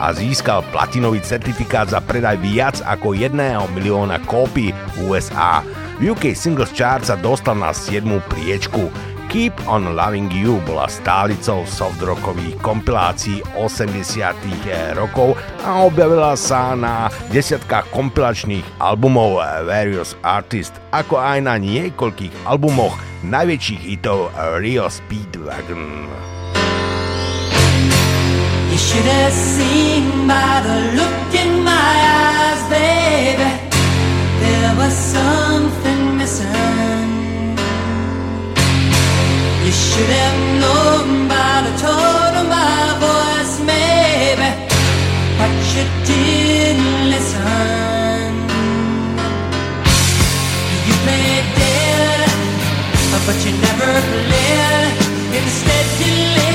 a získal platinový certifikát za predaj viac ako 1 milióna kópií v USA. V UK Singles Chart sa dostal na 7. priečku. Keep on Loving You bola stálicou soft-rockových kompilácií 80 rokov a objavila sa na desiatkách kompilačných albumov Various Artists, ako aj na niekoľkých albumoch najväčších hitov Rio Speedwagon. should have seen by the look in my eyes, baby. There was something missing. You should have known by the tone of my voice, maybe. But you didn't listen. You played dead, but you never live. Instead, you. live.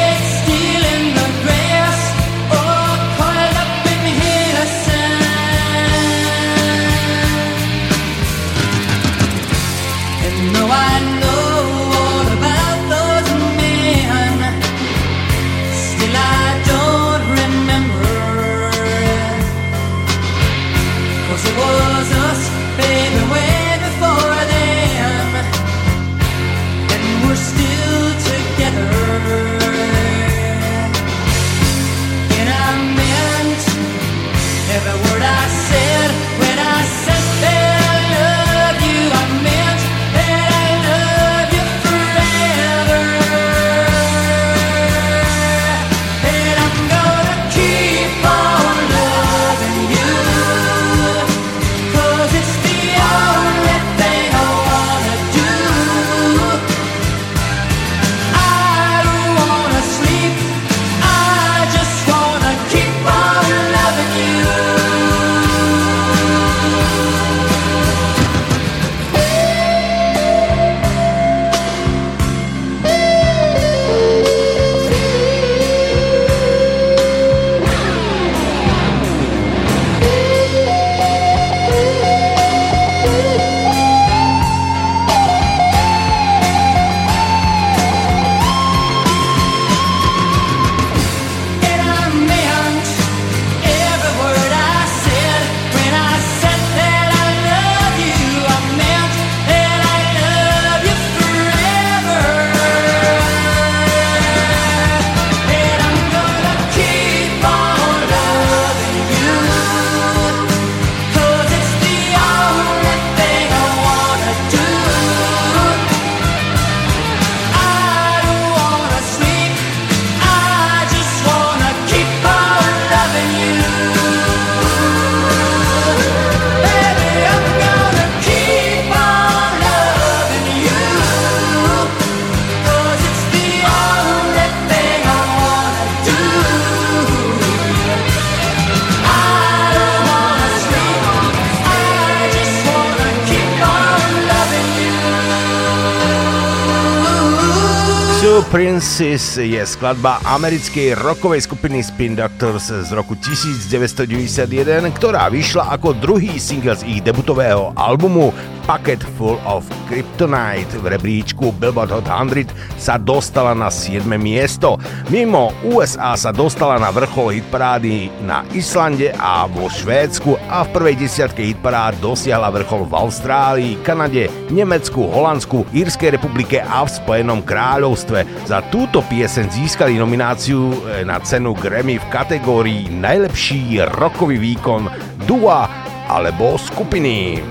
Chances je skladba americkej rockovej skupiny Spin Doctors z roku 1991, ktorá vyšla ako druhý single z ich debutového albumu Bucket Full of Kryptonite v rebríčku Billboard Hot 100 sa dostala na 7. miesto. Mimo USA sa dostala na vrchol hitparády na Islande a vo Švédsku a v prvej desiatke hitparád dosiahla vrchol v Austrálii, Kanade, Nemecku, Holandsku, Írskej republike a v Spojenom kráľovstve. Za túto pieseň získali nomináciu e, na cenu Grammy v kategórii Najlepší rokový výkon dua alebo skupiny.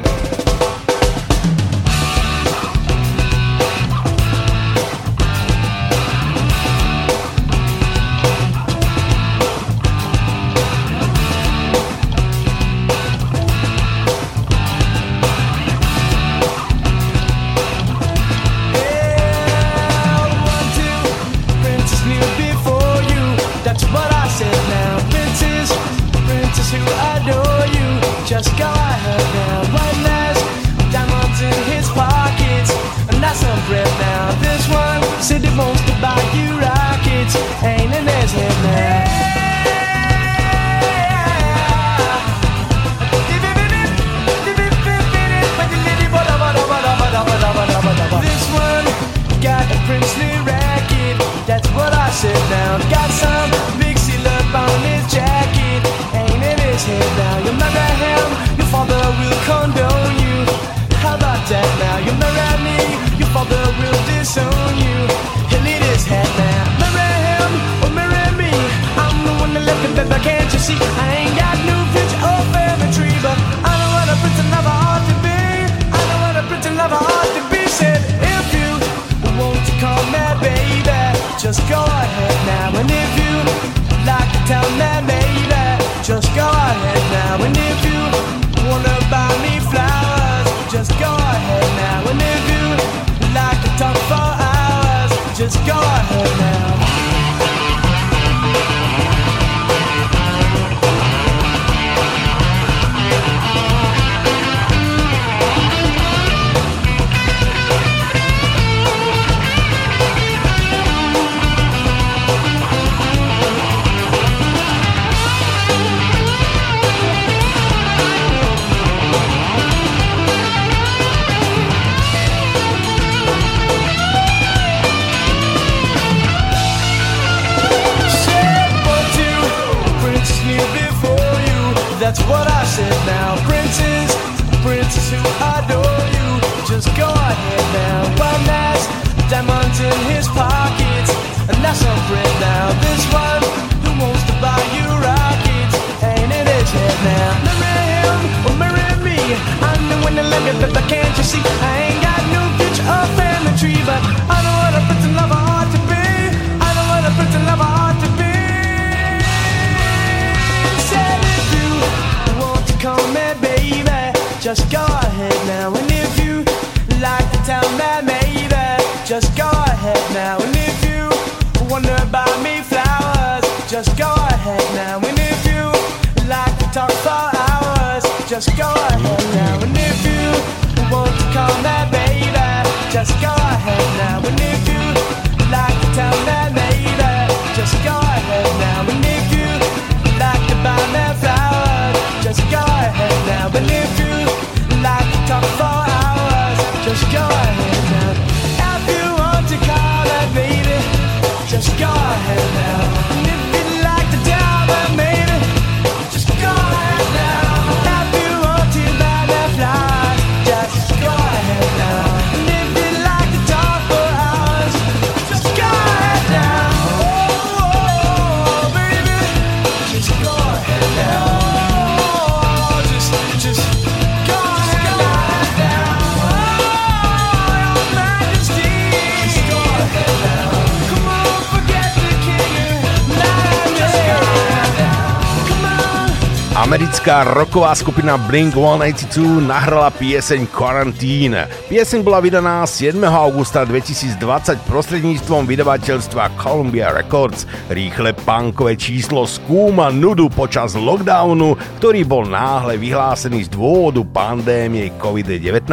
roková skupina Blink-182 nahrala pieseň Quarantine. Pieseň bola vydaná 7. augusta 2020 prostredníctvom vydavateľstva Columbia Records. Rýchle punkové číslo skúma nudu počas lockdownu, ktorý bol náhle vyhlásený z dôvodu pandémie COVID-19.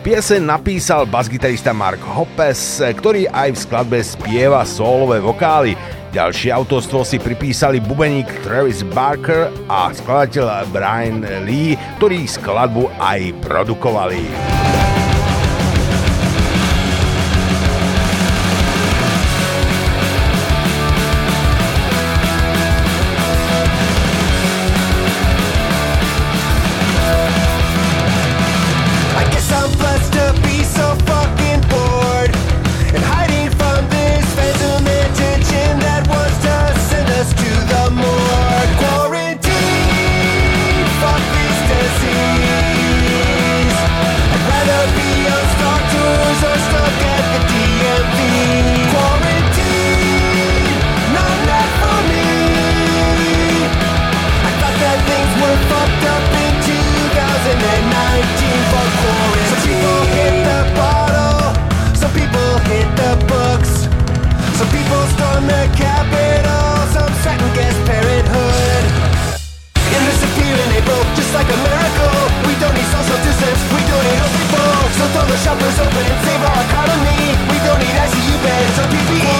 Pieseň napísal basgitarista Mark Hoppes, ktorý aj v skladbe spieva solové vokály. Ďalšie autorstvo si pripísali bubeník Travis Barker a skladateľ Brian Lee, ktorí skladbu aj produkovali. up in 2019 for. Some people hit the bottle, some people hit the books, some people storm the some parenthood. And in April, just like a miracle. We don't need social distance, we don't need old people. So throw the shoppers open and save our economy. We don't need ICU beds or PPE.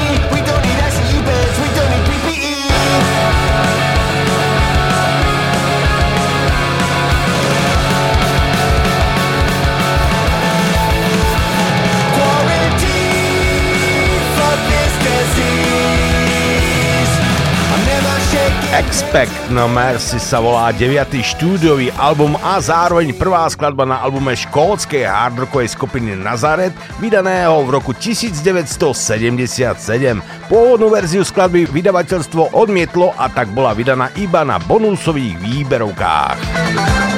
Expect na Mercy sa volá 9. štúdiový album a zároveň prvá skladba na albume škótskej hardrockovej skupiny Nazaret, vydaného v roku 1977. Pôvodnú verziu skladby vydavateľstvo odmietlo a tak bola vydaná iba na bonusových výberovkách.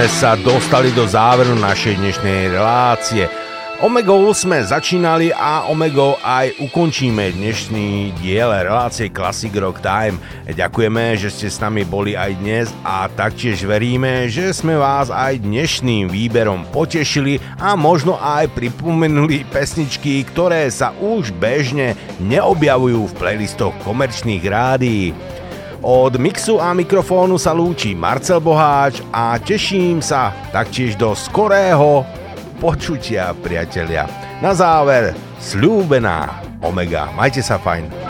Sme sa dostali do záveru našej dnešnej relácie. Omegou sme začínali a Omegou aj ukončíme dnešný diel relácie Classic Rock Time. Ďakujeme, že ste s nami boli aj dnes a taktiež veríme, že sme vás aj dnešným výberom potešili a možno aj pripomenuli pesničky, ktoré sa už bežne neobjavujú v playlistoch komerčných rádií. Od mixu a mikrofónu sa lúči Marcel Boháč a teším sa taktiež do skorého počutia, priatelia. Na záver, slúbená Omega. Majte sa fajn.